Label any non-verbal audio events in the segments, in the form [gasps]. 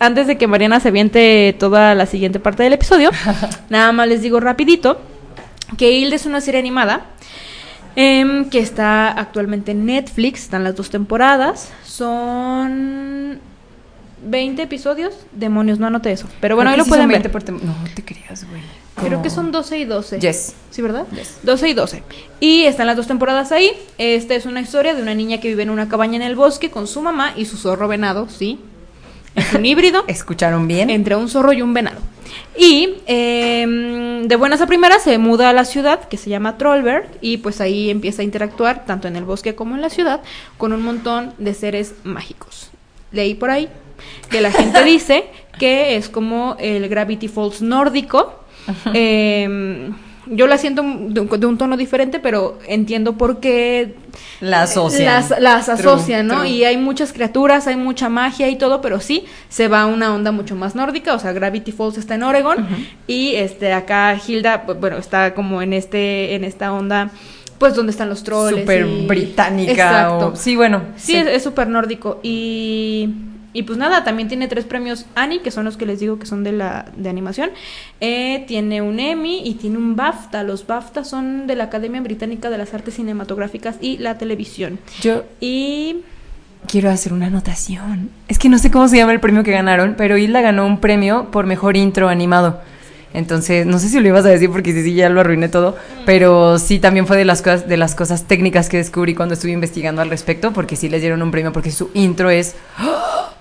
Antes de que Mariana se aviente toda la siguiente parte del episodio, [laughs] nada más les digo rapidito que Hilde es una serie animada em, que está actualmente en Netflix, están las dos temporadas, son 20 episodios, demonios, no anoté eso, pero bueno, ahí lo pueden ver. no te creas, güey. Creo que son 12 y 12. Yes. ¿Sí, verdad? 12 y 12. Y están las dos temporadas ahí. Esta es una historia de una niña que vive en una cabaña en el bosque con su mamá y su zorro venado, sí. Es un híbrido. ¿Escucharon bien? Entre un zorro y un venado. Y em, de buenas a primeras se muda a la ciudad que se llama Trollberg y pues ahí empieza a interactuar tanto en el bosque como en la ciudad con un montón de seres mágicos. Leí por ahí que la gente [laughs] dice que es como el Gravity Falls nórdico. Eh, yo la siento de un, tono diferente, pero entiendo por qué la asocian. Las, asocian, ¿no? Y hay muchas criaturas, hay mucha magia y todo, pero sí se va a una onda mucho más nórdica, o sea, Gravity Falls está en Oregon y este acá Hilda, bueno, está como en este en esta onda pues donde están los trolls. Súper británica. Exacto. Sí, bueno. Sí, es súper nórdico. Y y pues nada, también tiene tres premios Annie, que son los que les digo que son de la de animación. Eh, tiene un Emmy y tiene un BAFTA. Los BAFTA son de la Academia Británica de las Artes Cinematográficas y la Televisión. Yo y quiero hacer una anotación. Es que no sé cómo se llama el premio que ganaron, pero Hilda ganó un premio por mejor intro animado. Entonces, no sé si lo ibas a decir porque sí, sí, ya lo arruiné todo, pero sí también fue de las cosas, de las cosas técnicas que descubrí cuando estuve investigando al respecto, porque sí les dieron un premio, porque su intro es ¡oh!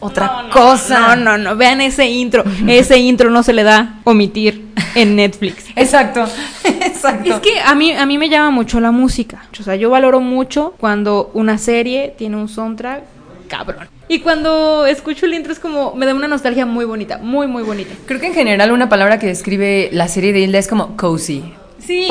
Otra cosa. No, no, no, vean ese intro. [laughs] ese intro no se le da omitir en Netflix. Exacto, [laughs] exacto. Es que a mí, a mí me llama mucho la música. O sea, yo valoro mucho cuando una serie tiene un soundtrack cabrón. Y cuando escucho el intro es como, me da una nostalgia muy bonita, muy, muy bonita. Creo que en general una palabra que describe la serie de Hilda es como cozy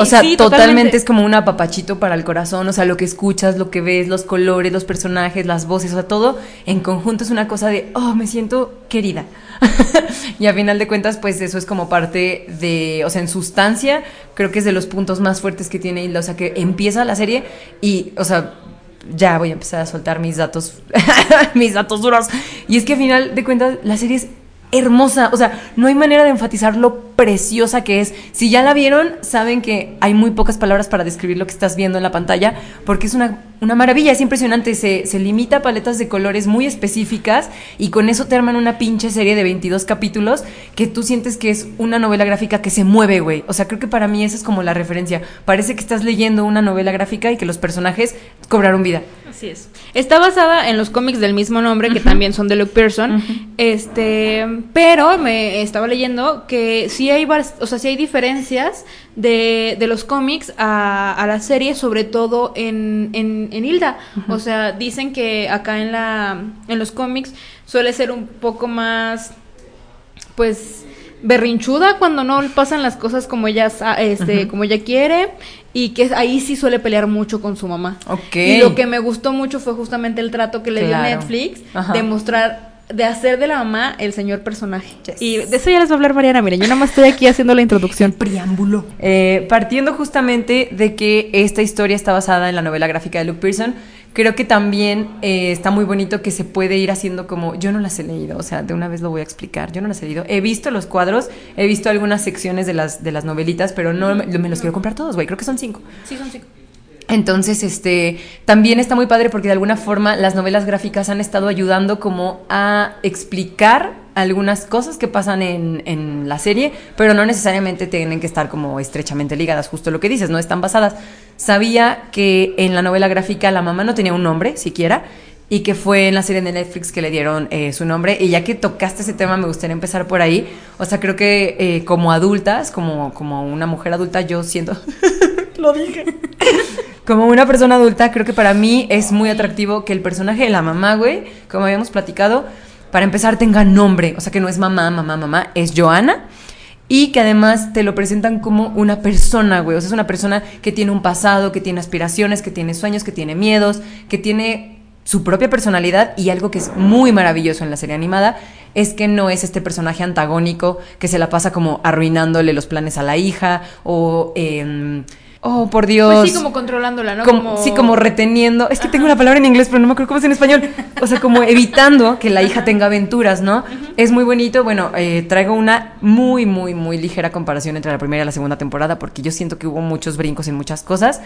o sea, totalmente. es como un apapachito para el corazón, o sea, lo que escuchas, lo que ves, los colores, los personajes, las voces, o sea, todo en conjunto es una cosa de, oh, me siento querida. [laughs] y a final de cuentas, pues eso es como parte de, o sea, en sustancia, creo que es de los puntos más fuertes que tiene Hilda, o sea, que empieza la serie y, o sea, ya voy a empezar a soltar mis datos, [laughs] mis datos duros. Y es que a final de cuentas, la serie es hermosa. O sea, no hay manera de enfatizar lo preciosa que es. Si ya la vieron, saben que hay muy pocas palabras para describir lo que estás viendo en la pantalla, porque es una, una maravilla, es impresionante. Se, se, limita a paletas de colores muy específicas y con eso te arman una pinche serie de 22 capítulos que tú sientes que es una novela gráfica que se mueve, güey. O sea, creo que para mí esa es como la referencia. Parece que estás leyendo una novela gráfica y que los personajes cobraron vida. Así es. Está basada en los cómics del mismo nombre, que también son de Luke Pearson. Este, pero me estaba leyendo que sí hay, o sea, sí hay diferencias de, de los cómics a, a, la serie, sobre todo en, en, en Hilda. O sea, dicen que acá en la en los cómics suele ser un poco más pues berrinchuda cuando no pasan las cosas como ella, este, como ella quiere y que ahí sí suele pelear mucho con su mamá. Y lo que me gustó mucho fue justamente el trato que le dio Netflix de mostrar de hacer de la mamá el señor personaje. Y de eso ya les va a hablar Mariana. Miren, yo nada más estoy aquí haciendo la introducción. preámbulo. Eh, partiendo justamente de que esta historia está basada en la novela gráfica de Luke Pearson, creo que también eh, está muy bonito que se puede ir haciendo como, yo no las he leído, o sea, de una vez lo voy a explicar, yo no las he leído, he visto los cuadros, he visto algunas secciones de las, de las novelitas, pero no me, me los quiero comprar todos, güey, creo que son cinco. Sí, son cinco. Entonces, este, también está muy padre porque de alguna forma las novelas gráficas han estado ayudando como a explicar algunas cosas que pasan en, en, la serie, pero no necesariamente tienen que estar como estrechamente ligadas, justo lo que dices, no están basadas. Sabía que en la novela gráfica la mamá no tenía un nombre siquiera y que fue en la serie de Netflix que le dieron eh, su nombre. Y ya que tocaste ese tema, me gustaría empezar por ahí. O sea, creo que eh, como adultas, como, como una mujer adulta, yo siento... [laughs] Lo dije. [laughs] como una persona adulta, creo que para mí es muy atractivo que el personaje de la mamá, güey, como habíamos platicado, para empezar tenga nombre. O sea, que no es mamá, mamá, mamá, es Joana. Y que además te lo presentan como una persona, güey. O sea, es una persona que tiene un pasado, que tiene aspiraciones, que tiene sueños, que tiene miedos, que tiene su propia personalidad y algo que es muy maravilloso en la serie animada es que no es este personaje antagónico que se la pasa como arruinándole los planes a la hija o... Em, oh, por Dios. Pues sí, como controlándola, ¿no? Como, Sí, como reteniendo. Es que tengo la palabra en inglés, pero no me acuerdo cómo es en español. O sea, como [laughs] evitando que la hija tenga aventuras, ¿no? Es muy bonito. Bueno, eh, traigo una muy, muy, muy ligera comparación entre la primera y la segunda temporada, porque yo siento que hubo muchos brincos en muchas cosas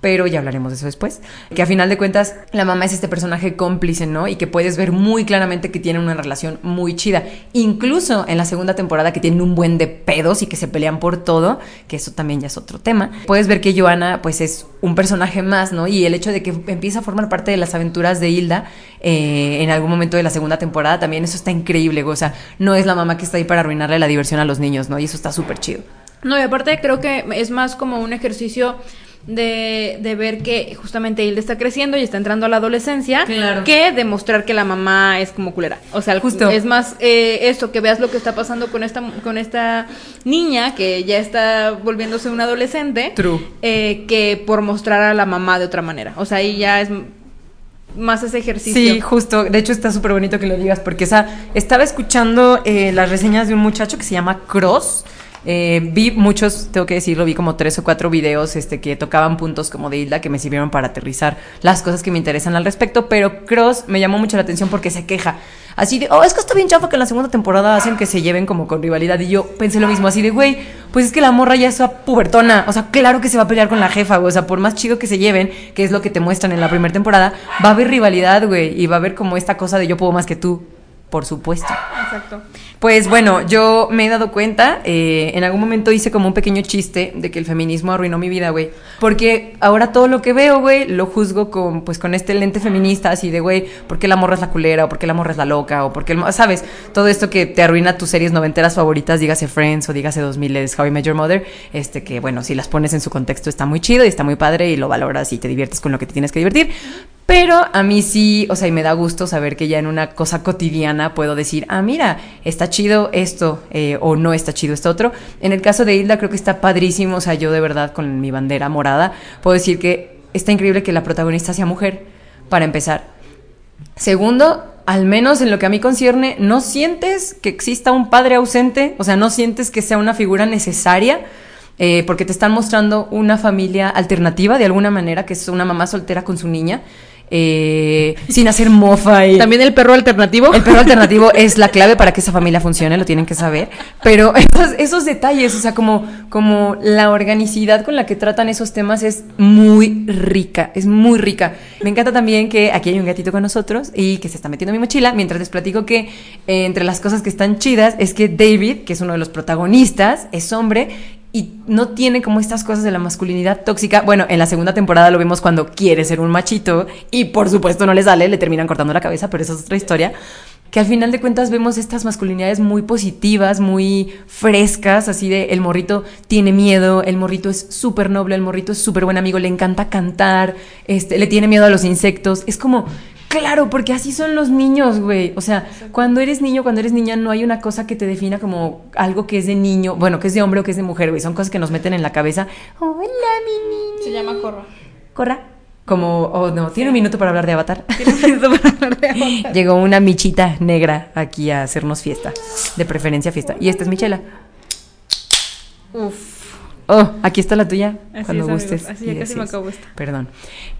pero ya hablaremos de eso después. Que a final de cuentas la mamá es este personaje cómplice, ¿no? Y que puedes ver muy claramente que tienen una relación muy chida. Incluso en la segunda temporada que tienen un buen de pedos y que se pelean por todo, que eso también ya es otro tema. Puedes ver que Joana pues es un personaje más, ¿no? Y el hecho de que empieza a formar parte de las aventuras de Hilda eh, en algún momento de la segunda temporada también eso está increíble, o sea, no es la mamá que está ahí para arruinarle la diversión a los niños, ¿no? Y eso está súper chido. No, y aparte creo que es más como un ejercicio de, de, ver que justamente Hilda está creciendo y está entrando a la adolescencia que demostrar que la mamá es como culera. O sea, Justo. es más eh, esto, que veas lo que está pasando con esta, con esta niña que ya está volviéndose una adolescente. True. Eh, que por mostrar a la mamá de otra manera. O sea, ahí ya es más ese ejercicio. Sí, justo. De hecho, está súper bonito que lo digas porque esa, estaba escuchando eh, las reseñas de un muchacho que se llama Cross eh, vi muchos, tengo que decirlo, vi como tres o cuatro videos este, que tocaban puntos como de Hilda que me sirvieron para aterrizar las cosas que me interesan al respecto, pero Cross me llamó mucho la atención porque se queja. Así de, oh, es que está bien chafa que en la segunda temporada hacen que se lleven como con rivalidad. Y yo pensé lo mismo, así de, güey, pues es que la morra ya es pubertona. O sea, claro que se va a pelear con la jefa, güey. O sea, por más chido que se lleven, que es lo que te muestran en la primera temporada, va a haber rivalidad, güey. Y va a haber como esta cosa de yo puedo más que tú por supuesto. Exacto. Pues bueno, yo me he dado cuenta, eh, en algún momento hice como un pequeño chiste de que el feminismo arruinó mi vida, güey. Porque ahora todo lo que veo, güey, lo juzgo con, pues, con este lente feminista, así de, güey, ¿por qué la morra es la culera? ¿O por qué la morra es la loca? ¿O por qué, el, sabes? Todo esto que te arruina tus series noventeras favoritas, dígase Friends o dígase 2000 es How I Met Your Mother, este que, bueno, si las pones en su contexto está muy chido y está muy padre y lo valoras y te diviertes con lo que te tienes que divertir. Pero a mí sí, o sea, y me da gusto saber que ya en una cosa cotidiana puedo decir, ah, mira, está chido esto eh, o no está chido esto otro. En el caso de Hilda creo que está padrísimo, o sea, yo de verdad con mi bandera morada puedo decir que está increíble que la protagonista sea mujer, para empezar. Segundo, al menos en lo que a mí concierne, no sientes que exista un padre ausente, o sea, no sientes que sea una figura necesaria. Eh, porque te están mostrando una familia alternativa de alguna manera, que es una mamá soltera con su niña, eh, sin hacer mofa. Y... También el perro alternativo. El perro alternativo es la clave para que esa familia funcione, lo tienen que saber. Pero [laughs] esos, detalles, o sea, como, como la organicidad con la que tratan esos temas es muy rica, es muy rica. Me encanta también que aquí hay un gatito con nosotros y que se está metiendo en mi mochila, mientras les platico que eh, entre las cosas que están chidas es que David, que es uno de los protagonistas, es hombre y no tiene como estas cosas de la masculinidad tóxica. Bueno, en la segunda temporada lo vemos cuando quiere ser un machito y por supuesto no le sale, le terminan cortando la cabeza, pero eso es otra historia. Que al final de cuentas vemos estas masculinidades muy positivas, muy frescas, así de el morrito tiene miedo, el morrito es súper noble, el morrito es súper buen amigo, le encanta cantar, este, le tiene miedo a los insectos. Es como Claro, porque así son los niños, güey. O sea, cuando eres niño, cuando eres niña, no hay una cosa que te defina como algo que es de niño, bueno, que es de hombre o que es de mujer, güey. Son cosas que nos meten en la cabeza. Hola, mi niño. Se llama Corra. Corra. Como, oh no, tiene un minuto para hablar de Avatar. Tiene un minuto para hablar de Avatar. [laughs] Llegó una michita negra aquí a hacernos fiesta. De preferencia fiesta. Y esta es Michela. Uf. Oh, aquí está la tuya. cuando gustes. Así ya casi me acabo. Perdón.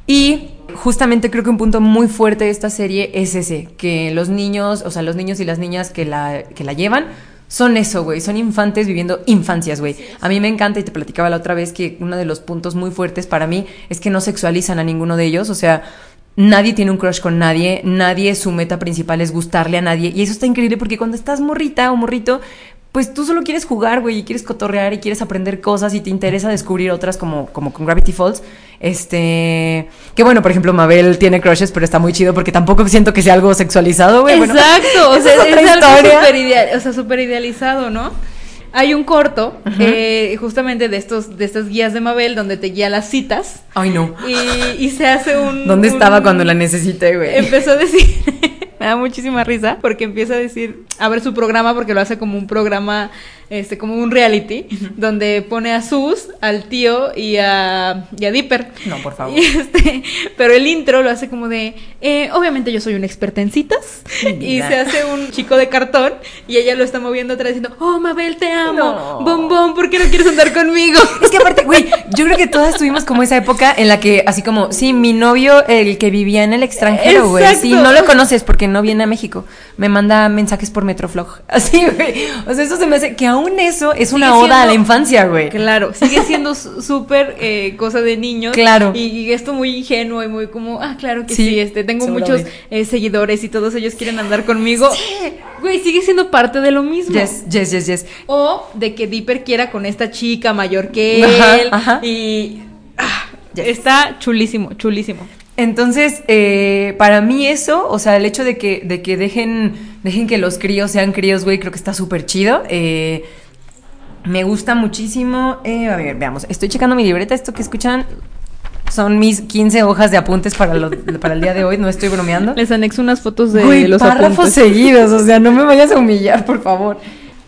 Y justamente creo que un punto muy fuerte de esta serie es ese, que los niños, o sea, los niños y las niñas que la, que la llevan, son eso, güey, son infantes viviendo infancias, güey. A mí me encanta y te platicaba la otra vez que uno de los puntos muy fuertes para mí es que no sexualizan a ninguno de ellos, o sea, nadie tiene un crush con nadie, nadie su meta principal es gustarle a nadie y eso está increíble porque cuando estás morrita o morrito, pues tú solo quieres jugar, güey, y quieres cotorrear y quieres aprender cosas y te interesa descubrir otras como, como con Gravity Falls. Este, que bueno, por ejemplo, Mabel tiene crushes, pero está muy chido porque tampoco siento que sea algo sexualizado, güey. Exacto, o sea, es, algo súper ideal, o sea, super idealizado, ¿no? Hay un corto, eh, justamente de estos, de estas guías de Mabel, donde te guía las citas. Ay, no. Y, y se hace un. ¿Dónde estaba cuando la necesité, güey? Empezó a decir [laughs] me da muchísima risa porque empieza a decir, a ver su programa porque lo hace como un programa este, como un reality, donde pone a Sus, al tío y a, y a Dipper. No, por favor. Y este, pero el intro lo hace como de, eh, obviamente yo soy una experta en citas, y se hace un chico de cartón, y ella lo está moviendo atrás diciendo, oh, Mabel, te amo, No. bombón, ¿por qué no quieres andar conmigo? Es que aparte, güey, yo creo que todas tuvimos como esa época en la que, así como, sí, mi novio, el que vivía en el extranjero, güey. Sí, no lo conoces porque no viene a México. Me manda mensajes por Metroflog. [laughs] Así, güey. O sea, eso se me hace que aún eso es una oda a la infancia, güey. Claro, sigue [laughs] siendo súper eh, cosa de niños. Claro. Y, y esto muy ingenuo y muy como, ah, claro que Sí, sí, este, tengo muchos eh, seguidores y todos ellos quieren andar conmigo. Güey, sigue siendo parte de lo mismo. Yes, yes, yes, yes. O de que Dipper quiera con esta chica mayor que Ajá, él. ajá. Y ah, Yes. está chulísimo, chulísimo. Entonces, eh, para mí eso, o sea, el hecho de que, de que dejen, dejen que los críos sean críos, güey, creo que está súper chido. Eh, me gusta muchísimo. eh, a ver, veamos. Estoy checando mi libreta. Esto que escuchan son mis 15 hojas de apuntes para, lo- para el día de hoy. No estoy bromeando. [laughs] Les anexo unas fotos de Güey, los párrafos apuntes. seguidos, o sea, no me vayas a humillar, por favor.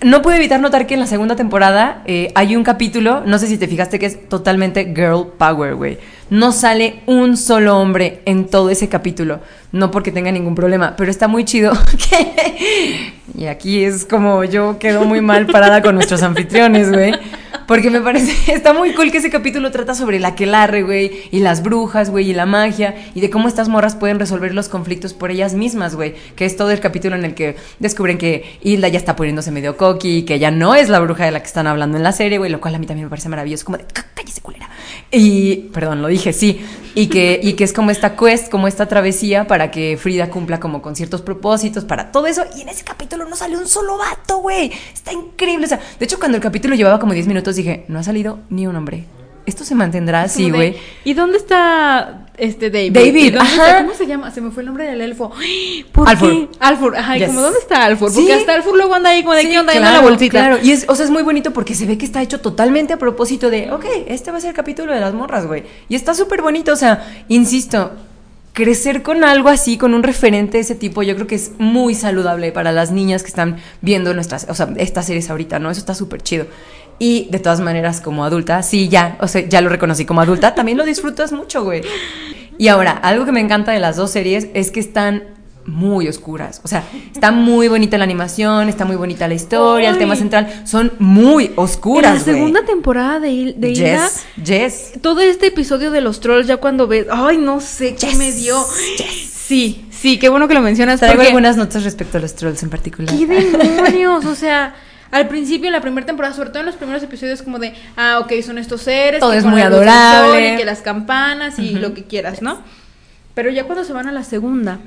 No puedo evitar notar que en la segunda temporada eh, hay un capítulo, no sé si te fijaste que es totalmente girl power, güey. No sale un solo hombre en todo ese capítulo, no porque tenga ningún problema, pero está muy chido. [laughs] que- y aquí es como yo quedo muy mal parada con nuestros anfitriones, güey. Porque me parece, [laughs] está muy cool que ese capítulo trata sobre la quelarre, güey, y las brujas, güey, y la magia, y de cómo estas morras pueden resolver los conflictos por ellas mismas, güey. Que es todo el capítulo en el que descubren que Hilda ya está poniéndose medio coqui, que ella no es la bruja de la que están hablando en la serie, güey, lo cual a mí también me parece maravilloso, como de, "Cá- cállese culera. Y, perdón, lo dije, sí. Y que, y que es como esta quest, como esta travesía para que Frida cumpla como con ciertos propósitos, para todo eso. Y en ese capítulo no salió un solo vato, güey. Está increíble. O sea, de hecho, cuando el capítulo llevaba como 10 minutos, dije, no ha salido ni un hombre. Esto se mantendrá así, güey. ¿Y dónde está este David? David, ¿Y dónde está- ajá. ¿Cómo se llama? Se me fue el nombre del elfo. [gasps] ¿Por Alfur. qué? Alfur. Ajá, Yes. como ¿dónde está Alfur? Sí. Porque hasta Alfur luego anda ahí como de Sí, qué onda claro, la bolsita. Claro, y es, o sea, es muy bonito porque se ve que está hecho totalmente a propósito de, ok, este va a ser el capítulo de las morras, güey. Y está súper bonito, o sea, insisto, crecer con algo así, con un referente de ese tipo, yo creo que es muy saludable para las niñas que están viendo nuestras, o sea, estas series ahorita, ¿no? Eso está súper chido. Y de todas maneras, como adulta, sí, ya, o sea, ya lo reconocí como adulta, [laughs] también lo disfrutas mucho, güey. Y ahora, algo que me encanta de las dos series es que están muy oscuras. O sea, está muy bonita la animación, está muy bonita la historia, el tema central. Son muy oscuras, En la segunda temporada de, Il- de Hilda, Yes, yes. todo este episodio de los trolls, ya cuando ves, ay, no sé qué Yes, me dio. Sí, sí, qué bueno que lo mencionas. Traigo algunas notas respecto a los trolls en particular. ¿Qué [laughs] demonios? O sea, al principio, en la primera temporada, sobre todo en los primeros episodios, como de, ah, ok, son estos seres. Todo que es muy adorable. Y que las campanas y lo que quieras, ¿no? Pero ya cuando se van a la segunda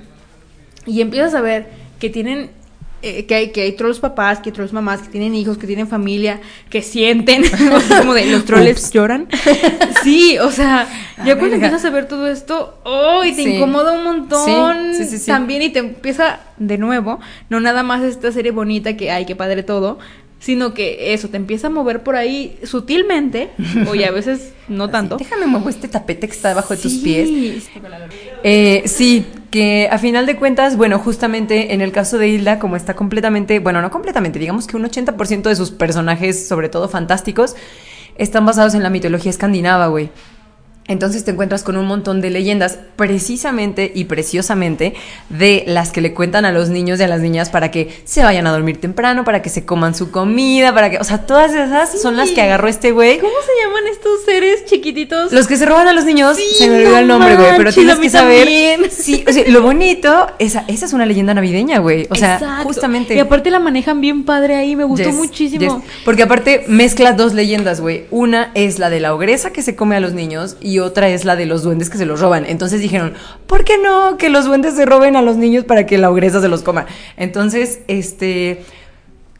y empiezas a ver que tienen. eh, que, hay, que hay trolls papás, que hay trolls mamás, que tienen hijos, que tienen familia, que sienten, [laughs] o sea, como de los trolls Ups. lloran. [laughs] Sí, o sea, ya cuando verga. empiezas a ver todo esto, ¡ay! te Sí. incomoda un montón sí, sí. también y te empieza de nuevo, no nada más esta serie bonita que ay, qué padre todo, sino que eso te empieza a mover por ahí sutilmente, o y a veces no tanto. Así, déjame mover este tapete que está debajo de tus pies. Eh, sí, que a final de cuentas, bueno, justamente en el caso de Hilda, como está completamente, bueno, no completamente, digamos que un 80% de sus personajes, sobre todo fantásticos, están basados en la mitología escandinava, güey. Entonces te encuentras con un montón de leyendas, precisamente y preciosamente, de las que le cuentan a los niños y a las niñas para que se vayan a dormir temprano, para que se coman su comida, para que, o sea, todas esas son las que agarró este güey. ¿Cómo se llaman estos seres chiquititos? Los que se roban a los niños, Sí, se me olvidó no el nombre, güey, pero tienes que saber. Sí, o sea, lo bonito, esa, esa es una leyenda navideña, güey. O sea, Exacto. justamente. Y aparte la manejan bien padre ahí, me gustó Yes, muchísimo. yes. Porque aparte mezcla dos leyendas, güey. Una es la de la ogresa que se come a los niños y otra es la de los duendes que se los roban. Entonces dijeron, ¿por qué no que los duendes se roben a los niños para que la ogresa se los coma? Entonces, este,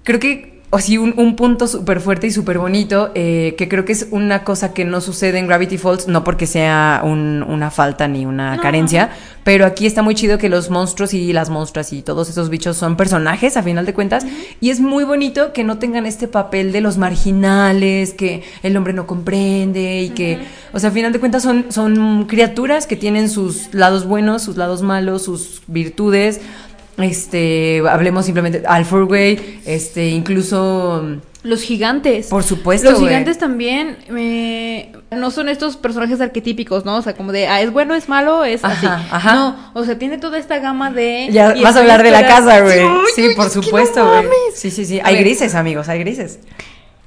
creo que, o sí, un, un punto súper fuerte y súper bonito, eh, que creo que es una cosa que no sucede en Gravity Falls, no porque sea un- una falta ni una No. carencia, pero aquí está muy chido que los monstruos y las monstruas y todos esos bichos son personajes a final de cuentas y es muy bonito que no tengan este papel de los marginales, que el hombre no comprende y que, o sea, a final de cuentas son, son criaturas que tienen sus lados buenos, sus lados malos, sus virtudes Este, hablemos simplemente Alfred, güey, este, incluso los gigantes. Por supuesto. Los gigantes también eh, no son estos personajes arquetípicos, ¿no? O sea, como de, ah, es bueno, es malo, es así. Ajá. No, o sea, tiene toda esta gama de. Ya vas a hablar de la casa, güey. Sí, por supuesto, güey. sí, sí, sí. Hay grises, amigos, hay grises.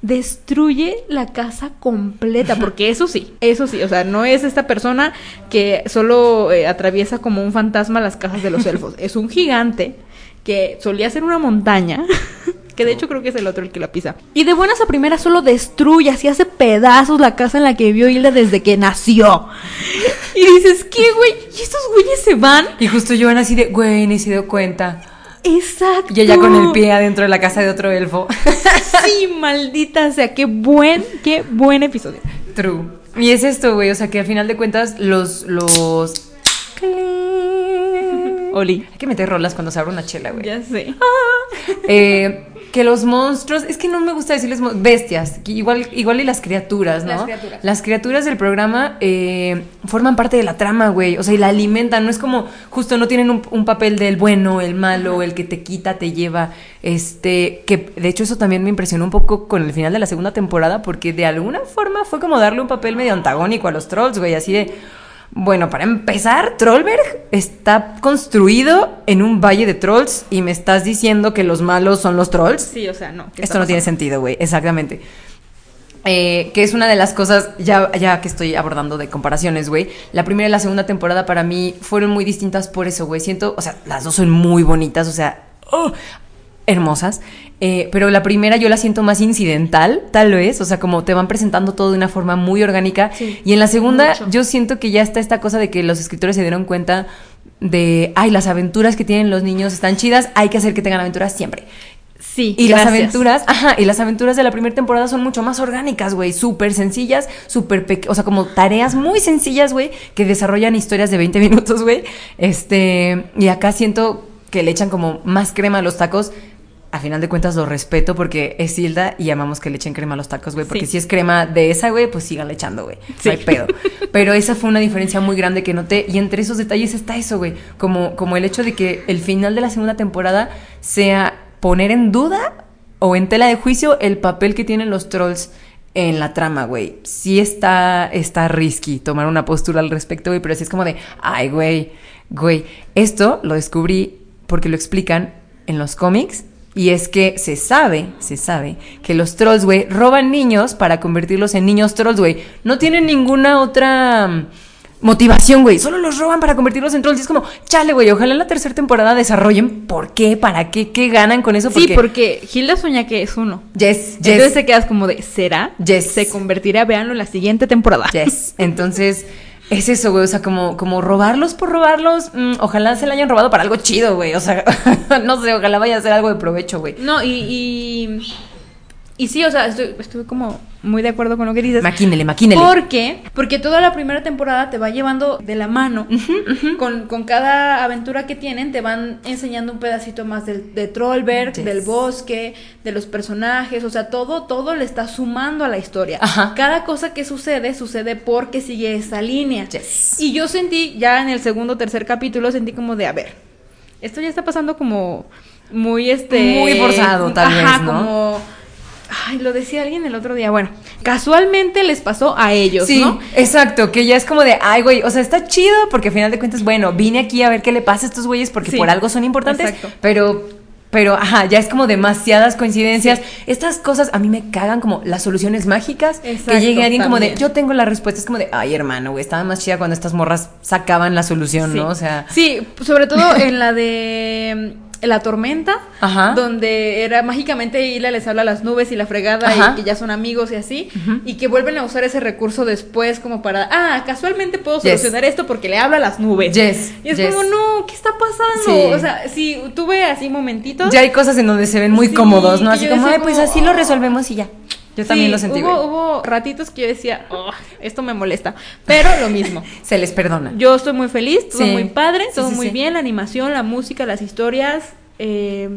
Destruye la casa completa, porque eso sí, eso sí, o sea, no es esta persona que solo eh, atraviesa como un fantasma las casas de los elfos, [laughs] es un gigante que solía ser una montaña [laughs] que de hecho creo que es el otro el que la pisa. Y de buenas a primeras solo destruye, así hace pedazos la casa en la que vivió Hilda desde que nació. [laughs] Y dices, ¿qué, güey? ¿Y estos güeyes se van? Y justo yo así de, güey, ni se dio cuenta. Exacto. Y ella con el pie adentro de la casa de otro elfo. [laughs] Sí, maldita sea, qué buen, qué buen episodio. True. Y es esto, güey, o sea que al final de cuentas los, los... Oli. Hay que meter rolas cuando se abre una chela, güey. Ya sé. eh, que los monstruos, es que no me gusta decirles bestias, igual, igual y las criaturas, ¿no? Las criaturas. Las criaturas del programa eh, forman parte de la trama, güey. O sea, y la alimentan. No es como, justo no tienen un, papel del bueno, el malo, el que te quita, te lleva. Este, que de hecho eso también me impresionó un poco con el final de la segunda temporada, porque de alguna forma fue como darle un papel medio antagónico a los trolls, güey. Así de bueno, para empezar, Trollberg está construido en un valle de trolls y me estás diciendo que los malos son los trolls. Sí, o sea, no. Esto no tiene sentido, güey, exactamente. Eh, que es una de las cosas, ya, ya que estoy abordando de comparaciones, güey. La primera y la segunda temporada para mí fueron muy distintas por eso, güey. Siento, o sea, las dos son muy bonitas, o sea, oh, hermosas. Eh, pero la primera yo la siento más incidental, tal vez, o sea, como te van presentando todo de una forma muy orgánica. y en la segunda yo siento que ya está esta cosa de que los escritores se dieron cuenta de, ay, las aventuras que tienen los niños están chidas, hay que hacer que tengan aventuras siempre. Sí, y las aventuras, [laughs] ajá, y las aventuras de la primera temporada son mucho más orgánicas, güey, súper sencillas, súper o sea, como tareas muy sencillas, güey, que desarrollan historias de 20 [laughs] minutos, güey. Este, y acá siento que le echan como más crema a los tacos, a final de cuentas lo respeto porque es Hilda y amamos que le echen crema a los tacos, güey. Porque si es crema de esa, güey, pues síganle echando, güey. No hay pedo. Pero esa fue una diferencia muy grande que noté. Y entre esos detalles está eso, güey. Como, como el hecho de que el final de la segunda temporada sea poner en duda o en tela de juicio el papel que tienen los trolls en la trama, güey. Sí está, está risky tomar una postura al respecto, güey. Pero sí es como de, ay, güey, güey. Esto lo descubrí porque lo explican en los cómics y es que se sabe, se sabe que los trolls, güey, roban niños para convertirlos en niños trolls, güey. No tienen ninguna otra mm, motivación, güey. Solo los roban para convertirlos en trolls. Y es como, chale, güey, ojalá en la tercera temporada desarrollen por qué, para qué, qué ganan con eso. Sí, porque Hilda sueña que es uno. Yes, yes. Entonces te quedas como de, ¿será? Yes. Se convertirá, véanlo, en la siguiente temporada. Yes. [laughs] Entonces es eso, güey. O sea, como, como robarlos por robarlos. Mm, ojalá se la hayan robado para algo chido, güey. O sea, [laughs] no sé, ojalá vaya a ser algo de provecho, güey. No, y, y, y. sí, o sea, estoy, estoy como muy de acuerdo con lo que dices. Maquínele, maquínele. ¿Por qué? Porque toda la primera temporada te va llevando de la mano. Con, con, cada aventura que tienen, te van enseñando un pedacito más del, de Trollberg, del bosque, de los personajes. O sea, todo, todo le está sumando a la historia. Cada cosa que sucede, sucede porque sigue esa línea. Y yo sentí, ya en el segundo o tercer capítulo, sentí como de, a ver, esto ya está pasando como muy este. Muy forzado, tal vez. ¿no? Como Ay, lo decía alguien el otro día. Bueno, casualmente les pasó a ellos, sí, Exacto, que ya es como de, ay, güey, o sea, está chido porque al final de cuentas, bueno, vine aquí a ver qué le pasa a estos güeyes porque por algo son importantes, exacto. pero pero, ajá, ya es como demasiadas coincidencias. Estas cosas a mí me cagan como las soluciones mágicas. Exacto, que llegue alguien como de, yo tengo la respuesta. Es como de, ay, hermano, güey, estaba más chida cuando estas morras sacaban la solución, ¿no? O sea. Sí, sobre todo [laughs] en la de la tormenta, donde era mágicamente Hila les habla a las nubes y la fregada y que ya son amigos y así, y que vuelven a usar ese recurso después como para, ah, casualmente puedo solucionar esto porque le habla a las nubes. Yes. Y es como, no, ¿qué está pasando? O sea, sí, tuve así momentitos. Ya hay cosas en donde se ven muy cómodos, ¿no? Así como, ay, pues así lo resolvemos y ya. Yo también lo sentí. Hubo, hubo ratitos que yo decía, oh, esto me molesta. Pero lo mismo. [laughs] Se les perdona. Yo estoy muy feliz, todo muy padre, todo muy bien, la animación, la música, las historias. Eh,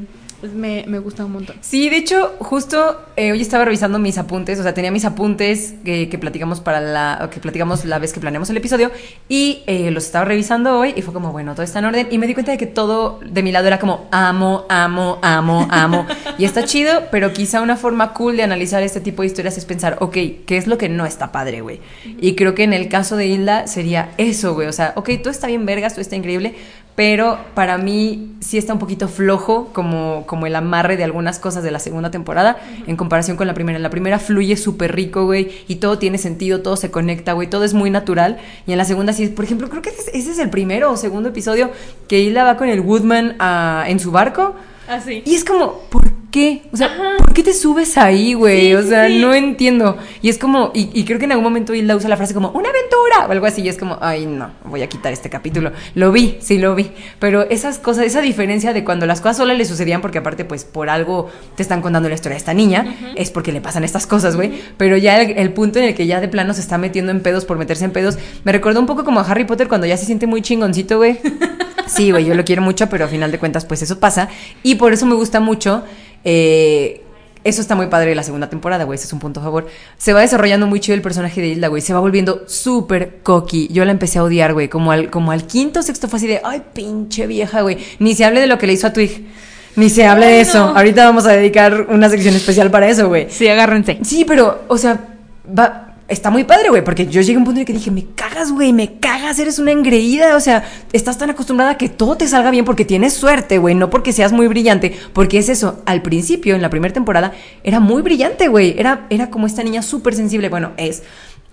me, me gusta un montón. Sí, de hecho, justo eh, hoy estaba revisando mis apuntes, o sea, tenía mis apuntes que, que platicamos para la, que platicamos la vez que planeamos el episodio y eh, los estaba revisando hoy y fue como, bueno, todo está en orden y me di cuenta de que todo de mi lado era como amo, amo, amo, amo [laughs] y está chido, pero quizá una forma cool de analizar este tipo de historias es pensar, ok, ¿qué es lo que no está padre, güey? Y creo que en el caso de Hilda sería eso, güey, o sea, ok, todo está bien vergas, todo está increíble, pero para mí sí está un poquito flojo como, como el amarre de algunas cosas de la segunda temporada en comparación con la primera. La primera fluye súper rico, güey, y todo tiene sentido, todo se conecta, güey, todo es muy natural. Y en la segunda sí, por ejemplo, creo que ese, ese es el primero o segundo episodio que Hilda va con el Woodman a- en su barco. Así. Y es como, ¿por qué? O sea, Ajá. ¿por qué te subes ahí, güey? Sí, o sea, sí. no entiendo. Y es como, y, y creo que en algún momento Hilda usa la frase como, una aventura o algo así. Y es como, ay, no, voy a quitar este capítulo. Lo vi, sí lo vi. Pero esas cosas, esa diferencia de cuando las cosas solo le sucedían, porque aparte, pues por algo te están contando la historia de esta niña, es porque le pasan estas cosas, güey. Pero ya el, el punto en el que ya de plano se está metiendo en pedos por meterse en pedos, me recordó un poco como a Harry Potter cuando ya se siente muy chingoncito, güey. [laughs] Sí, güey, yo lo quiero mucho, pero a final de cuentas, pues eso pasa. Y por eso me gusta mucho. Eh, eso está muy padre de la segunda temporada, güey. Ese es un punto a favor. Se va desarrollando muy chido el personaje de Hilda, güey. Se va volviendo súper cocky. Yo la empecé a odiar, güey. Como al, como al quinto sexto fue así de, ay, pinche vieja, güey. Ni se hable de lo que le hizo a Twig. Ni se hable de eso. no. Ahorita vamos a dedicar una sección especial para eso, güey. Sí, agárrense. Sí, pero, o sea, va, está muy padre, güey, porque yo llegué a un punto en el que dije, me cagas, güey, me cagas, eres una engreída, o sea, estás tan acostumbrada a que todo te salga bien porque tienes suerte, güey, no porque seas muy brillante, porque es eso, al principio, en la primera temporada, era muy brillante, güey, era, era como esta niña súper sensible, bueno, es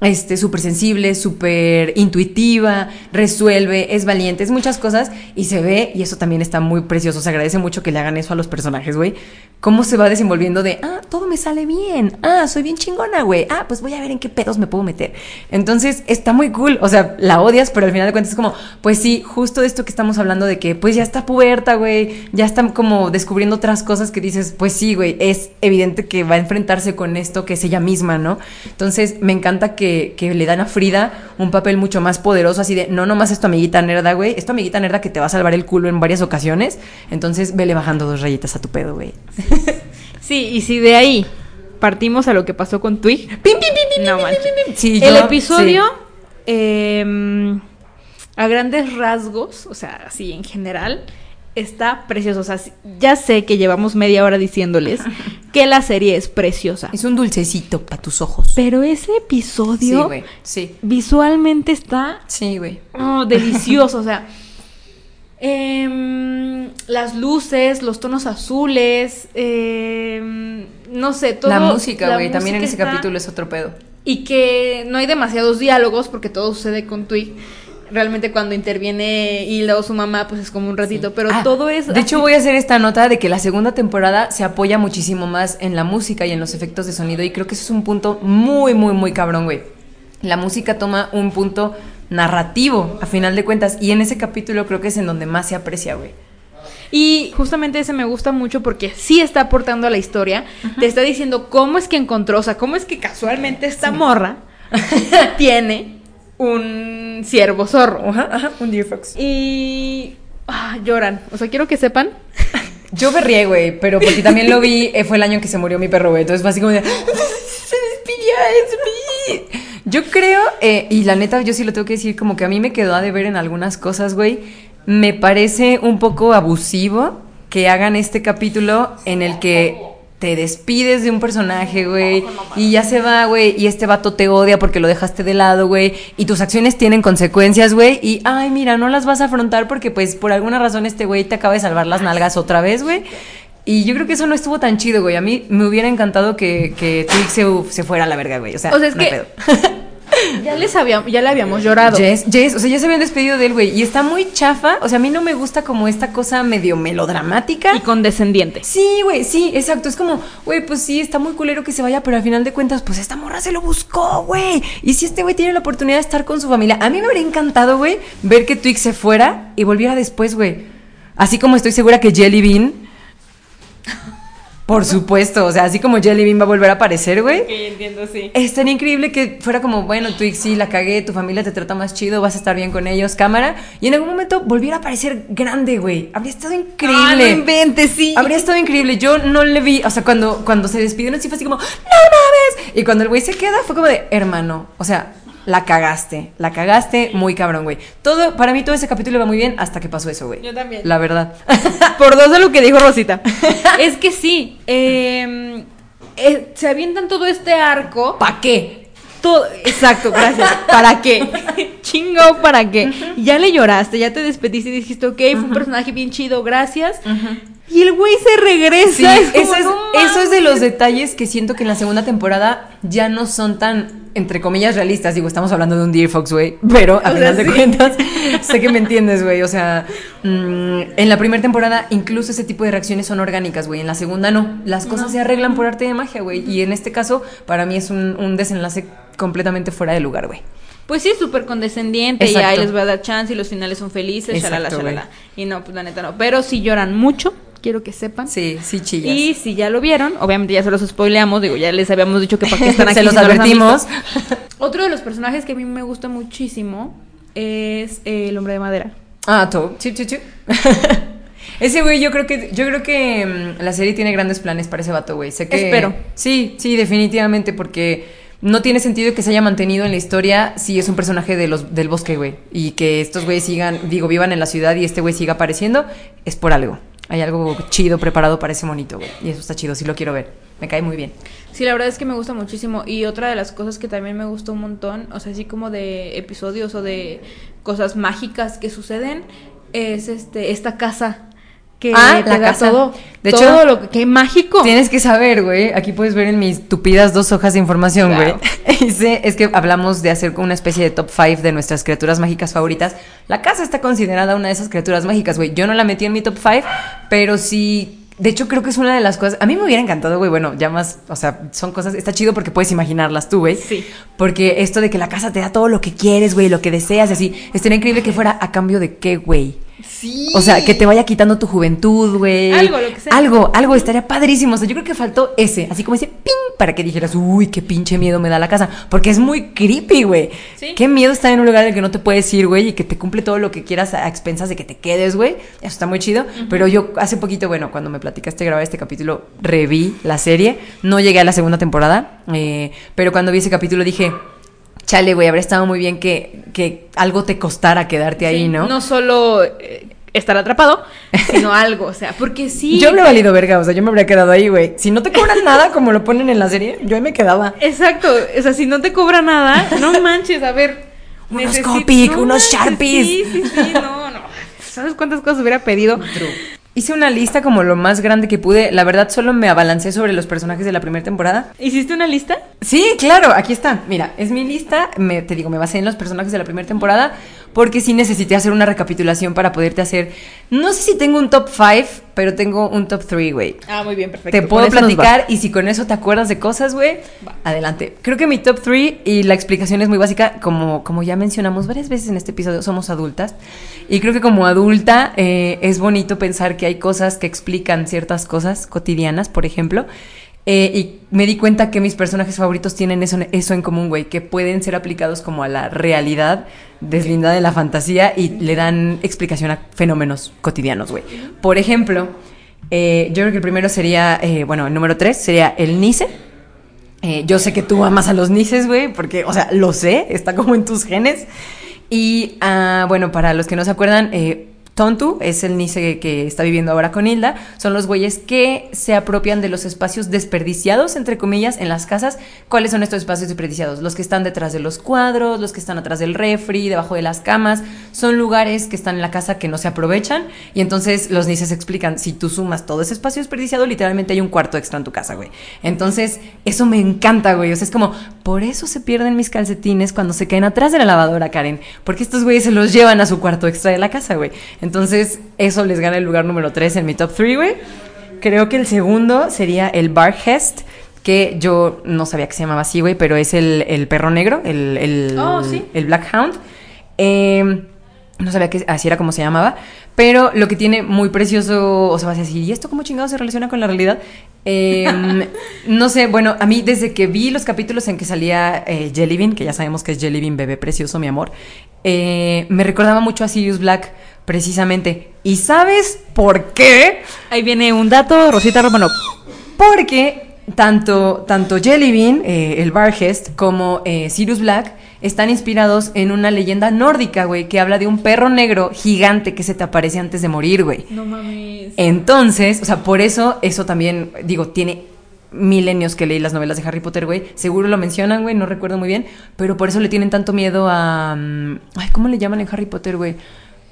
este, súper sensible, súper intuitiva, resuelve, es valiente, es muchas cosas y se ve, y eso también está muy precioso, se agradece mucho que le hagan eso a los personajes, güey, cómo se va desenvolviendo de, ah, todo me sale bien, ah, soy bien chingona, güey, ah, pues voy a ver en qué pedos me puedo meter. Entonces, está muy cool, o sea, la odias, pero al final de cuentas es como, pues sí, justo de esto que estamos hablando de que, pues ya está puberta, güey, ya está como descubriendo otras cosas que dices, pues sí, güey, es evidente que va a enfrentarse con esto que es ella misma, ¿no? Entonces, me encanta que, que le dan a Frida un papel mucho más poderoso, así de, no nomás es tu amiguita nerda, güey, es tu amiguita nerda que te va a salvar el culo en varias ocasiones, entonces vele bajando dos rayitas a tu pedo, güey. [laughs] Sí, y si de ahí partimos a lo que pasó con Twig. Pim, pim, pim, pim, No pim, manches. pim, pim. Sí, el yo- episodio, sí. a grandes rasgos, o sea, así en general, está precioso. O sea, sí- ya sé que llevamos media hora diciéndoles [laughs] que la serie es preciosa. Es un dulcecito para tus ojos. Pero ese Sí, episodio güey. Sí. visualmente está Sí, güey. oh, delicioso. o sea, em, las luces, los tonos azules, em, no sé, todo. la música, güey, también en ese está- capítulo es otro pedo. y que no hay demasiados diálogos porque todo sucede con Twig. Realmente cuando interviene Hilda o su mamá, pues es como un ratito, pero Ah, todo es... De hecho, voy a hacer esta nota de que la segunda temporada se apoya muchísimo más en la música y en los efectos de sonido. Y creo que eso es un punto muy, muy, muy cabrón, güey. La música toma un punto narrativo, a final de cuentas. Y en ese capítulo creo que es en donde más se aprecia, güey. Y justamente ese me gusta mucho porque sí está aportando a la historia. Te está diciendo cómo es que encontró, o sea, cómo es que casualmente esta morra [laughs] tiene un ciervo zorro. Ajá, ajá, un Deer Fox. Y ah, lloran. O sea, quiero que sepan. Yo berrié, güey, pero porque [laughs] también lo vi, eh, fue el año en que se murió mi perro, güey. Entonces fue así como de. [laughs] Se despidió, es mi". Yo creo, eh, y la neta, yo sí lo tengo que decir, como que a mí me quedó a deber en algunas cosas, güey. Me parece un poco abusivo que hagan este capítulo en el que te despides de un personaje, güey, y ya se va, güey, y este vato te odia porque lo dejaste de lado, güey, y tus acciones tienen consecuencias, güey, y ay, mira, no las vas a afrontar porque pues por alguna razón este güey te acaba de salvar las nalgas otra vez, güey. Y yo creo que eso no estuvo tan chido, güey. A mí me hubiera encantado que, que Twig se, se fuera a la verga, güey. O sea, O sea, es no que- pedo. [laughs] Ya les habíamos, ya le habíamos llorado. Jess, Jess, o sea, ya se habían despedido de él, güey. Y está muy chafa. O sea, a mí no me gusta como esta cosa medio melodramática. Y condescendiente. Sí, güey, sí, exacto. Es como, güey, pues sí, está muy culero que se vaya, pero al final de cuentas, pues esta morra se lo buscó, güey. Y si este güey tiene la oportunidad de estar con su familia, a mí me habría encantado, güey, ver que Twig se fuera y volviera después, güey. Así como estoy segura que Jelly Bean. Por supuesto, o sea, así como Jelly Bean va a volver a aparecer, güey. Ok, entiendo, sí. Estaría increíble que fuera como, bueno, tú sí la cagué, tu familia te trata más chido, vas a estar bien con ellos, cámara. Y en algún momento volviera a aparecer grande, güey. Habría estado increíble. Ah, no inventes, sí. Habría estado increíble. Yo no le vi, o sea, cuando, cuando se despidieron, sí fue así como, ¡No mames! Y cuando el güey se queda, fue como de, hermano, o sea, la cagaste, la cagaste muy cabrón, güey. Todo, para mí todo ese capítulo iba muy bien hasta que pasó eso, güey. Yo también. La verdad. [laughs] Por dos de lo que dijo Rosita. [laughs] es que sí, eh, eh, se avientan todo este arco. ¿Pa' qué? Todo, exacto, gracias. ¿Para qué? [laughs] Chingo, ¿para qué? Ya le lloraste, ya te despediste y dijiste, ok, fue un personaje bien chido, gracias. Y el güey se regresa. Sí, eso, es, "No eso es de los mames". detalles que siento que en la segunda temporada ya no son tan, entre comillas, realistas. Digo, estamos hablando de un Deer Fox, güey. Pero a O final sea, de sí. cuentas, sé que me entiendes, güey. O sea, mm, en la primera temporada incluso ese tipo de reacciones son orgánicas, güey. En la segunda no. Las cosas se arreglan por arte de magia, güey. Y en este caso, para mí es un, un desenlace completamente fuera de lugar, güey. Pues sí, es súper condescendiente y ahí les va a dar chance y los finales son felices, Exacto, shalala, shalala. Y no, pues la neta no. Pero si lloran mucho, quiero que sepan. Sí, sí, chillas. Y si ya lo vieron, obviamente ya se los spoileamos, digo, ya les habíamos dicho que para qué [laughs] están aquí. Se los si no han advertimos. Otro de los personajes que a mí me gusta muchísimo es eh, el hombre de madera. Ah, todo. Chip, chip, chip. [laughs] Ese güey, yo creo que, yo creo que mm, la serie tiene grandes planes para ese vato, güey. Sé que. Espero. Sí, sí, definitivamente, porque no tiene sentido que se haya mantenido en la historia si es un personaje de los, del bosque, güey. Y que estos güeyes sigan, digo, vivan en la ciudad y este güey siga apareciendo, es por algo. Hay algo chido preparado para ese monito, güey. Y eso está chido, sí lo quiero ver. Me cae muy bien. Sí, la verdad es que me gusta muchísimo. Y otra de las cosas que también me gustó un montón, o sea, así como de episodios o de cosas mágicas que suceden, es este esta casa que Ah, te la da casa. todo. De todo hecho, lo que, mágico. Tienes que saber, güey. Aquí puedes ver en mis tupidas dos hojas de información, güey. Wow. [laughs] Dice, es que hablamos de hacer una especie de top 5 de nuestras criaturas mágicas favoritas. La casa está considerada una de esas criaturas mágicas, güey. Yo no la metí en mi top 5, pero sí. De hecho, creo que es una de las cosas. A mí me hubiera encantado, güey. Bueno, ya más. O sea, son cosas. Está chido porque puedes imaginarlas tú, güey. Sí. Porque esto de que la casa te da todo lo que quieres, güey, lo que deseas, y así. Estaría increíble que fuera a cambio de qué, güey. Sí. O sea, que te vaya quitando tu juventud, güey. Algo, lo que sea. Algo, algo, estaría padrísimo. O sea, yo creo que faltó ese, así como ese ping, para que dijeras, uy, qué pinche miedo me da la casa. Porque es muy creepy, güey. Sí. Qué miedo estar en un lugar en el que no te puedes ir, güey, y que te cumple todo lo que quieras a expensas de que te quedes, güey. Eso está muy chido. Pero yo hace poquito, bueno, cuando me platicaste grabar este capítulo, reví la serie. No llegué a la segunda temporada, eh, pero cuando vi ese capítulo dije. Chale, güey, habría estado muy bien que, que algo te costara quedarte ahí, ¿no? No solo eh, estar atrapado, sino algo, o sea, porque sí. [laughs] Yo me he valido verga, o sea, yo me habría quedado ahí, güey. Si no te cobran nada, [laughs] como lo ponen en la serie, yo ahí me quedaba. Exacto, o sea, si no te cobra nada, no [laughs] manches, a ver. Unos Copic, no unos manches, Sharpies. Sí, sí, sí, no, no. ¿Sabes cuántas cosas hubiera pedido? Hice una lista como lo más grande que pude. La verdad, solo me abalancé sobre los personajes de la primera temporada. ¿Hiciste una lista? Sí, claro, aquí está. Mira, es mi lista. Me, te digo, me basé en los personajes de la primera temporada porque sí necesité hacer una recapitulación para poderte hacer. No sé si tengo un top 5, pero tengo un top 3, güey. Ah, muy bien, perfecto. Te puedo platicar y si con eso te acuerdas de cosas, güey, adelante. Creo que mi top 3 y la explicación es muy básica, como, como ya mencionamos varias veces en este episodio, somos adultas. Y creo que como adulta eh, es bonito pensar que hay cosas que explican ciertas cosas cotidianas, por ejemplo. Eh, y me di cuenta que mis personajes favoritos tienen eso, eso en común, güey, que pueden ser aplicados como a la realidad deslindada de la fantasía y le dan explicación a fenómenos cotidianos, güey. Por ejemplo, eh, yo creo que el primero sería, eh, bueno, el número tres sería el Nice. Yo sé que tú amas a los Nices, güey, porque, o sea, lo sé, está como en tus genes. Y, ah, bueno, para los que no se acuerdan, eh, Tontu es el Nice que está viviendo ahora con Hilda. Son los güeyes que se apropian de los espacios desperdiciados, entre comillas, en las casas. ¿Cuáles son estos espacios desperdiciados? Los que están detrás de los cuadros, los que están atrás del refri, debajo de las camas. Son lugares que están en la casa que no se aprovechan. Y entonces los Nices explican, si tú sumas todo ese espacio desperdiciado, literalmente hay un cuarto extra en tu casa, güey. Entonces, eso me encanta, güey. O sea, es como, por eso se pierden mis calcetines cuando se caen atrás de la lavadora, Karen. Porque estos güeyes se los llevan a su cuarto extra de la casa, güey. Eso les gana el lugar número 3 en mi top 3, güey. Creo que el segundo sería el Barhest, que yo no sabía que se llamaba así, güey, pero es el, el perro negro, el, el, Oh, sí. el Black Hound. Eh, No sabía que así era como se llamaba. Pero lo que tiene muy precioso, o sea, vas a decir, ¿y esto cómo chingado se relaciona con la realidad? Em, [laughs] no sé, bueno, a mí desde que vi los capítulos en que salía eh, Jellybean, que ya sabemos que es Jellybean, bebé precioso, mi amor, eh, me recordaba mucho a Sirius Black, precisamente. ¿Y sabes por qué? Ahí viene un dato, Rosita Romano. Porque tanto, tanto Jellybean, eh, el Bargest, como eh, Sirius Black están inspirados en una leyenda nórdica, güey, que habla de un perro negro gigante que se te aparece antes de morir, güey. No mames. Entonces, o sea, por eso, eso también, digo, tiene milenios que leí las novelas de Harry Potter, güey. Seguro lo mencionan, güey, no recuerdo muy bien, pero por eso le tienen tanto miedo a... mm, Ay, ¿cómo le llaman en Harry Potter, güey?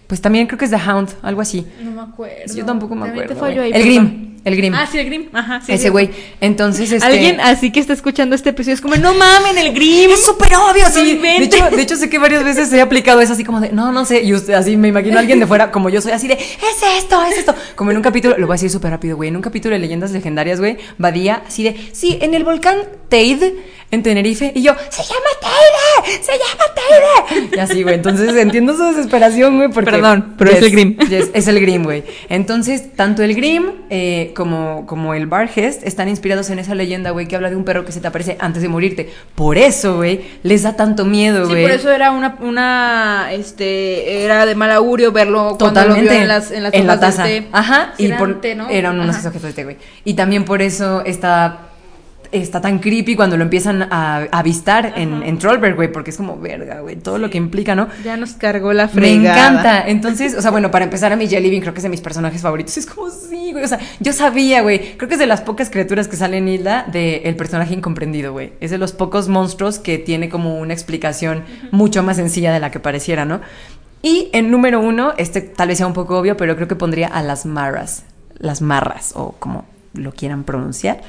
Pues también creo que es The Hound, algo así. No me acuerdo. Yo tampoco me También acuerdo. te ahí, el perdón. Grim, el Grim. Ah, sí, el Grim. Ajá, sí. Ese sí. güey. Entonces, este... Alguien así que está escuchando este episodio es como, no mamen, el Grim. Es súper obvio, No sí. De hecho, de hecho, sé que varias veces he aplicado eso así como de, no, no sé. Y usted, así me imagino a alguien de fuera, como yo soy, así de, es esto, es esto. Como en un capítulo, lo voy a decir súper rápido, güey. En un capítulo de leyendas legendarias, güey, Badía, así de, sí, en el volcán Teide, en Tenerife. Y yo, se llama Teide, se llama Teide. [laughs] Y así, güey. Entonces entiendo su desesperación, güey, porque. Perdón, pero es el Grim. yes, es el Grim, güey. Entonces, tanto el Grim eh, como, como el Bargest están inspirados en esa leyenda, güey, que habla de un perro que se te aparece antes de morirte. Por eso, güey, les da tanto miedo, Sí, güey. por eso era una, una, este, era de mal augurio verlo cuando lo Totalmente en las, en las en la taza. té. Ajá, Sí, y eran por, té, ¿no? eran unos Ajá. objetos de té, güey. Y también por eso está está tan creepy cuando lo empiezan a, avistar en, Trollberg, güey, porque es como verga, güey, todo lo que implica, ¿no? Ya nos cargó la Me fregada. encanta. Entonces, [laughs] o sea, bueno, para empezar a mi Jellybean creo que es de mis personajes favoritos. Es como, sí, güey. O sea, yo sabía, güey. Creo que es de las pocas criaturas que sale en Hilda de el personaje incomprendido, güey. Es de los pocos monstruos que tiene como una explicación mucho más sencilla de la que pareciera, ¿no? Y en número uno, este tal vez sea un poco obvio, pero creo que pondría a las marras. Las marras, o como lo quieran pronunciar.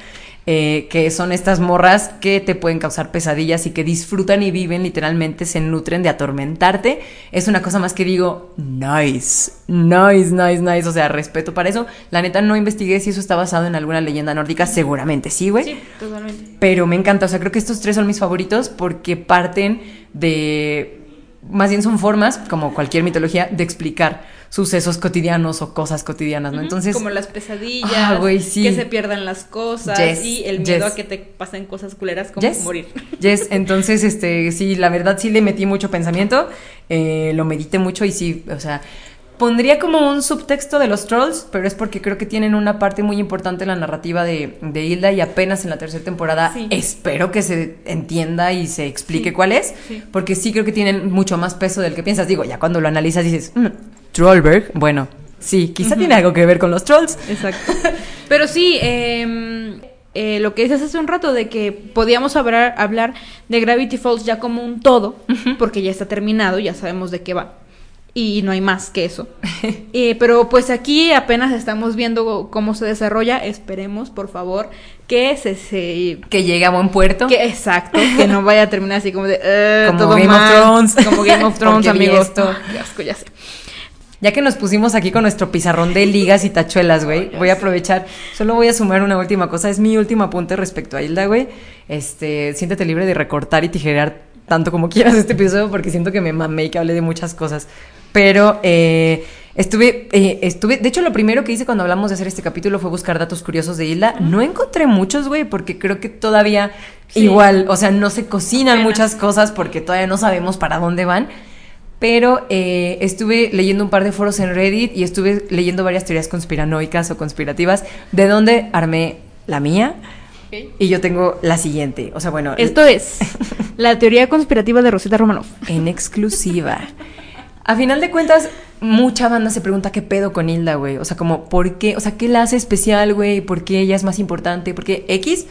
Eh, que son estas morras que te pueden causar pesadillas y que disfrutan y viven, literalmente se nutren de atormentarte. Es una cosa más que digo, nice, nice, nice, nice. O sea, respeto para eso. La neta no investigué si eso está basado en alguna leyenda nórdica. Seguramente sí, güey. Sí, totalmente. Pero me encanta, o sea, creo que estos tres son mis favoritos porque parten de... Más bien son formas, como cualquier mitología, de explicar sucesos cotidianos o cosas cotidianas, ¿no? Entonces... como las pesadillas, Ah, sí. que se pierdan las cosas Yes, y el miedo yes. a que te pasen cosas culeras como Yes. morir. [laughs] Yes, entonces, este, sí, la verdad sí le metí mucho pensamiento, eh, lo medité mucho y sí, o sea, pondría como un subtexto de los trolls, pero es porque creo que tienen una parte muy importante en la narrativa de, de Hilda y apenas en la tercera temporada Sí. espero que se entienda y se explique Sí, cuál es, sí. porque sí creo que tienen mucho más peso del que piensas. Digo, ya cuando lo analizas dices, "Mm, Trollberg, bueno, sí, quizá tiene algo que ver con los trolls. Exacto. [laughs] Pero sí, eh, eh, lo que dices hace un rato de que podíamos hablar, hablar de Gravity Falls ya como un todo, porque ya está terminado, ya sabemos de qué va. Y no hay más que eso. [laughs] Eh, pero pues aquí apenas estamos viendo cómo se desarrolla. Esperemos, por favor, que se... se Que llegue a buen puerto. que exacto, que no vaya a terminar así como de... "Eh, [laughs] Como todo Game of mal", Thrones. [laughs] Como Game of Thrones, amigos. asco, ya sé. Ya que nos pusimos aquí con nuestro pizarrón de ligas y tachuelas, güey, voy a aprovechar. Solo voy a sumar una última cosa. Es mi último apunte respecto a Hilda, güey. Este, siéntete libre de recortar y tijerear tanto como quieras este episodio porque siento que me mamé y que hablé de muchas cosas. Pero eh, estuve, eh, estuve, de hecho lo primero que hice cuando hablamos de hacer este capítulo fue buscar datos curiosos de Hilda. No encontré muchos, güey, porque creo que todavía Sí. igual, o sea, no se cocinan muchas cosas porque todavía no sabemos para dónde van. Pero eh, estuve leyendo un par de foros en Reddit y estuve leyendo varias teorías conspiranoicas o conspirativas, de donde armé la mía. Y yo tengo la siguiente. O sea, bueno, Esto es la teoría conspirativa de Rosita Romanoff. en exclusiva. A final de cuentas, mucha banda se pregunta qué pedo con Hilda, güey. O sea, como, ¿por qué? O sea, ¿qué la hace especial, güey? ¿Por qué ella es más importante? ¿Por qué X?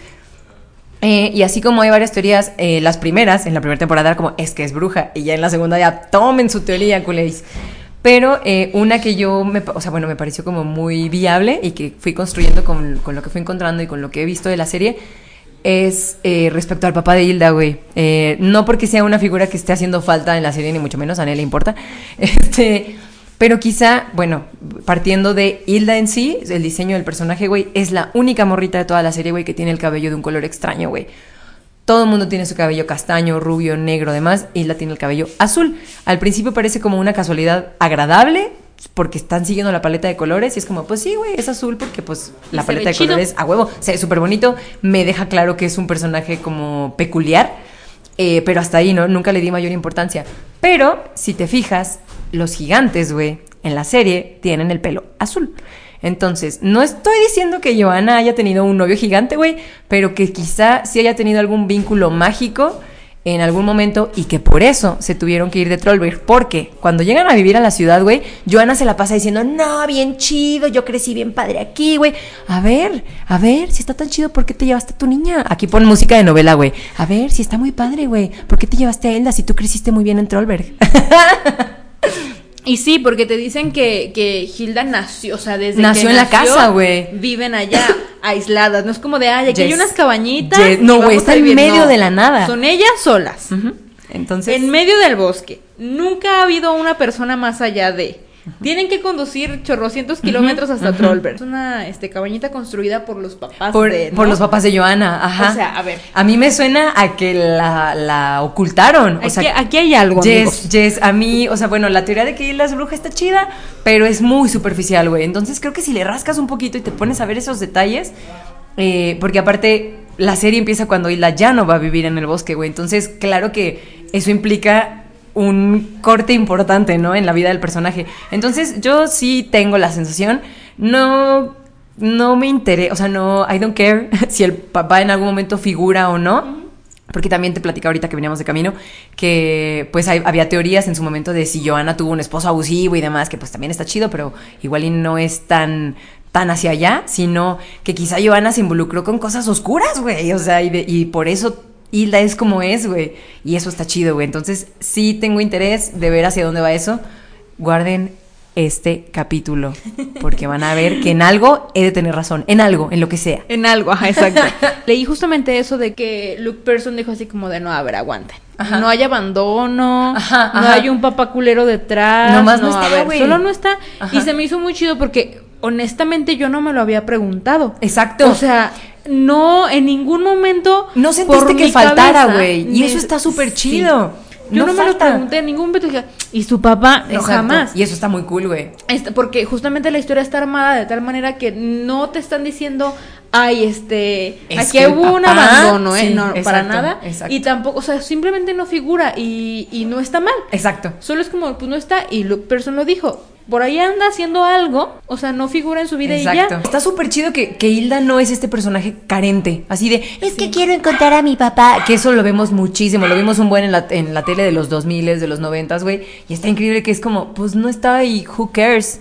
Eh, y así como hay varias teorías, eh, las primeras, en la primera temporada como, es que es bruja. Y ya en la segunda ya, tomen su teoría, culéis. Pero eh, una que yo, me, o sea, bueno, me pareció como muy viable y que fui construyendo con, con lo que fui encontrando y con lo que he visto de la serie, es eh, respecto al papá de Hilda, güey. Eh, no porque sea una figura que esté haciendo falta en la serie, ni mucho menos, a nadie le importa. [laughs] Este, pero quizá, bueno, partiendo de Hilda en sí, el diseño del personaje, güey, es la única morrita de toda la serie, güey, que tiene el cabello de un color extraño, güey. todo el mundo tiene su cabello castaño, rubio, negro, demás, Hilda tiene el cabello azul. Al principio parece como una casualidad agradable, porque están siguiendo la paleta de colores y es como, pues sí, güey, es azul porque pues la se paleta de chido. colores a huevo, se ve súper bonito, me deja claro que es un personaje como peculiar, eh, pero hasta ahí, ¿no? Nunca le di mayor importancia. Pero, si te fijas, los gigantes, güey, en la serie tienen el pelo azul. Entonces, no estoy diciendo que Johanna haya tenido un novio gigante, güey, pero que quizá sí haya tenido algún vínculo mágico en algún momento y que por eso se tuvieron que ir de Trollberg. Porque cuando llegan a vivir a la ciudad, güey, Johanna se la pasa diciendo, no, bien chido, yo crecí bien padre aquí, güey. A ver, a ver, si está tan chido, ¿por qué te llevaste a tu niña? Aquí pon música de novela, güey. A ver, si está muy padre, güey. ¿Por qué te llevaste a Elda si tú creciste muy bien en Trollberg? [laughs] Y sí, porque te dicen que, que Hilda nació, o sea, desde Nació que en la casa, güey. Viven allá [laughs] aisladas, no es como de, ay, aquí hay unas cabañitas. Yes. No, güey, está en vivir". medio de la nada. Son ellas solas. Entonces... en medio del bosque. Nunca ha habido una persona más allá de. Tienen que conducir chorrocientos kilómetros hasta Trollberg. Es una este, cabañita construida por los papás Por, de, por ¿no? los papás de Joana, ajá. O sea, a ver. A mí me suena a que la, la ocultaron. O Aquí, sea, aquí hay algo, amigos. Yes, yes, a mí, o sea, bueno, la teoría de que Hilda es bruja está chida, pero es muy superficial, güey. Entonces creo que si le rascas un poquito y te pones a ver esos detalles, eh, porque aparte la serie empieza cuando Hilda ya no va a vivir en el bosque, güey. Entonces, claro que eso implica un corte importante, ¿no? En la vida del personaje. Entonces, yo sí tengo la sensación, no, no me interesa, o sea, no, I don't care [laughs] si el papá en algún momento figura o no. Porque también te platicaba ahorita que veníamos de camino que pues hay- había teorías en su momento de si Joana tuvo un esposo abusivo y demás, que pues también está chido, pero igual y no es tan tan hacia allá, sino que quizá Joana se involucró con cosas oscuras, güey, o sea, y, de- y por eso Hilda es como es, güey, y eso está chido, güey. Entonces, sí tengo interés de ver hacia dónde va eso. Guarden este capítulo, porque van a ver que en algo he de tener razón, en algo, en lo que sea. En algo, ajá, exacto. [laughs] Leí justamente eso de que Luke Person dijo así como de no, a ver, aguanten. Ajá. No hay abandono, Ajá, no ajá. hay un papá culero detrás. Nomás no a está, ver, güey. solo no está. Y se me hizo muy chido porque honestamente yo no me lo había preguntado. Exacto. O sea, no en ningún momento. No sentiste que faltara, güey. Y me- eso está súper sí. chido. Yo no, No me lo pregunté en ningún momento. Dije, ¿y su papá? No, Exacto. jamás. Y eso está muy cool, güey. Este, porque justamente la historia está armada de tal manera que no te están diciendo, ay, este, Es aquí hubo un papá- abandono, ¿eh? sí, no, para nada. exacto. Y tampoco, o sea, simplemente no figura y, y no está mal. Exacto. Solo es como, pues no está, y Luke Person lo dijo. Por ahí anda haciendo algo, o sea, no figura en su vida Exacto. y ya. Está súper chido que, que Hilda no es este personaje carente, así de, es que quiero encontrar a mi papá. Que eso lo vemos muchísimo, lo vimos un buen en la, en la tele de los 2000, de los 90, güey. Y está increíble que es como, pues no está y who cares.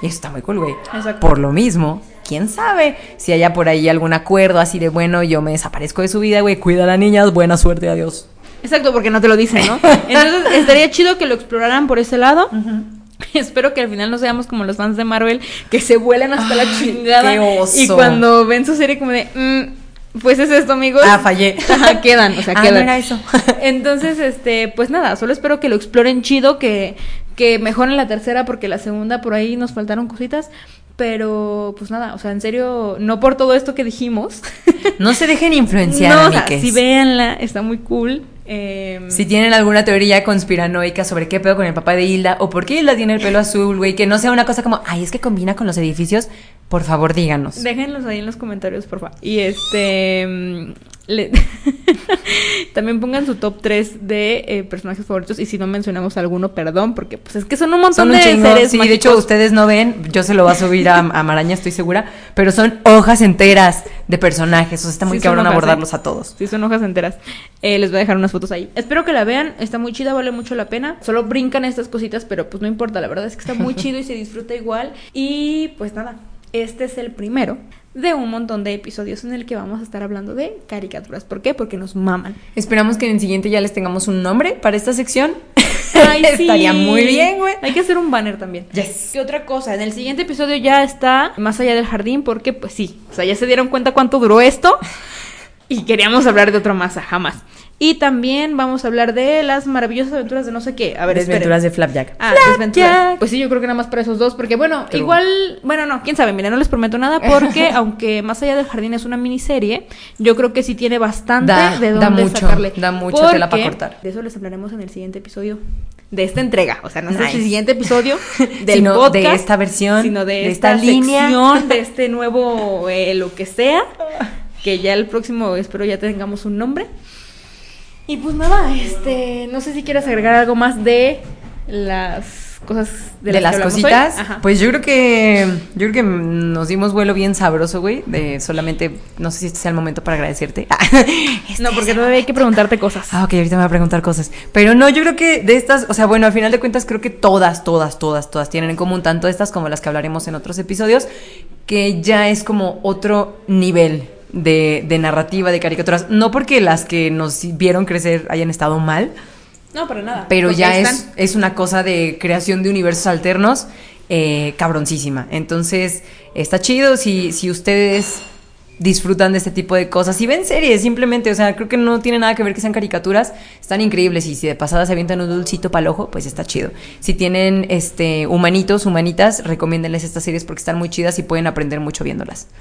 Y eso está muy cool, güey. Exacto. Por lo mismo, quién sabe si haya por ahí algún acuerdo así de, bueno, yo me desaparezco de su vida, güey, cuida a la niña, buena suerte, adiós. Exacto, porque no te lo dicen, ¿no? [laughs] Entonces estaría chido que lo exploraran por ese lado. [laughs] Espero que al final no seamos como los fans de Marvel que se vuelan hasta la chingada. qué oso. Y cuando ven su serie como de, "Mm, pues es esto, amigos. Ah, fallé. [laughs] Ajá, quedan, o sea, Ah, quedan. no era eso. Entonces, este, pues nada, solo espero que lo exploren chido, que, que mejoren la tercera, porque la segunda por ahí nos faltaron cositas. Pero, pues nada, o sea, en serio, no por todo esto que dijimos. [laughs] No se dejen influenciar, no, o sea, amigues. sí véanla, está muy cool. Em, Si tienen alguna teoría conspiranoica sobre qué pedo con el papá de Hilda o por qué Hilda tiene el pelo azul, güey, que no sea una cosa como, ay, es que combina con los edificios, por favor díganos. Déjenlos ahí en los comentarios, por favor. Y este. Le- [laughs] También pongan su top 3 de eh, personajes favoritos. Y si no mencionamos alguno, perdón, porque pues es que son un montón Son un de chingo, seres. sí, de hecho ustedes no ven, yo se lo voy a subir a, a Maraña, estoy segura, pero son hojas enteras de personajes, o sea, está muy Sí, cabrón hojas, abordarlos ¿eh? a todos. Sí, son hojas enteras. Eh, les voy a dejar unas fotos ahí. Espero que la vean. Está muy chida, vale mucho la pena. Solo brincan estas cositas, pero pues no importa. La verdad es que está muy [laughs] chido y se disfruta igual. Y pues nada, este es el primero de un montón de episodios en el que vamos a estar hablando de caricaturas. ¿Por qué? Porque nos maman. Esperamos que en el siguiente ya les tengamos un nombre para esta sección. [laughs] Ay, [laughs] sí. Estaría muy bien, güey. Hay que hacer un banner también. Yes. ¿Qué otra cosa? En el siguiente episodio ya está más allá del jardín porque pues sí, o sea, ya se dieron cuenta cuánto duró esto. [laughs] Y queríamos hablar de otro Masa, jamás. Y también vamos a hablar de las maravillosas aventuras de no sé qué. A ver, Desventuras de Flapjack. Ah, desventuras. Pues sí, yo creo que nada más para esos dos, porque bueno, igual, bueno, no, quién sabe, mira, no les prometo nada, porque [laughs] aunque Más allá del jardín es una miniserie, yo creo que sí tiene bastante de dónde da mucho, sacarle. Da mucho tela para cortar. De eso les hablaremos en el siguiente episodio de esta entrega, o sea, no es el siguiente episodio [laughs] del sino podcast, de esta versión, sino de, de esta, esta línea. sección, de este [laughs] nuevo eh, lo que sea, que ya el próximo espero ya tengamos un nombre. Y pues nada, este, no sé si quieres agregar algo más de las cosas de, las, las cositas. Pues yo creo que yo creo que nos dimos vuelo bien sabroso, güey. De solamente, no sé si este sea el momento para agradecerte. [laughs] no, porque todavía hay que preguntarte cosas. Ah, ok, ahorita me va a preguntar cosas. Pero no, yo creo que de estas, o sea, bueno, al final de cuentas creo que todas, todas, todas, todas tienen en común, tanto estas como las que hablaremos en otros episodios, que ya es como otro nivel de, de narrativa, de caricaturas. No porque las que nos vieron crecer hayan estado mal, No, para nada. pero porque ya es, es una cosa de creación de universos alternos eh, cabroncísima. Entonces, está chido si, si ustedes disfrutan de este tipo de cosas. Si ven series, simplemente, o sea, creo que no tiene nada que ver que sean caricaturas, están increíbles. Y si de pasada se avientan un dulcito para el ojo, pues está chido. Si tienen este humanitos, humanitas, recomiéndenles estas series porque están muy chidas y pueden aprender mucho viéndolas.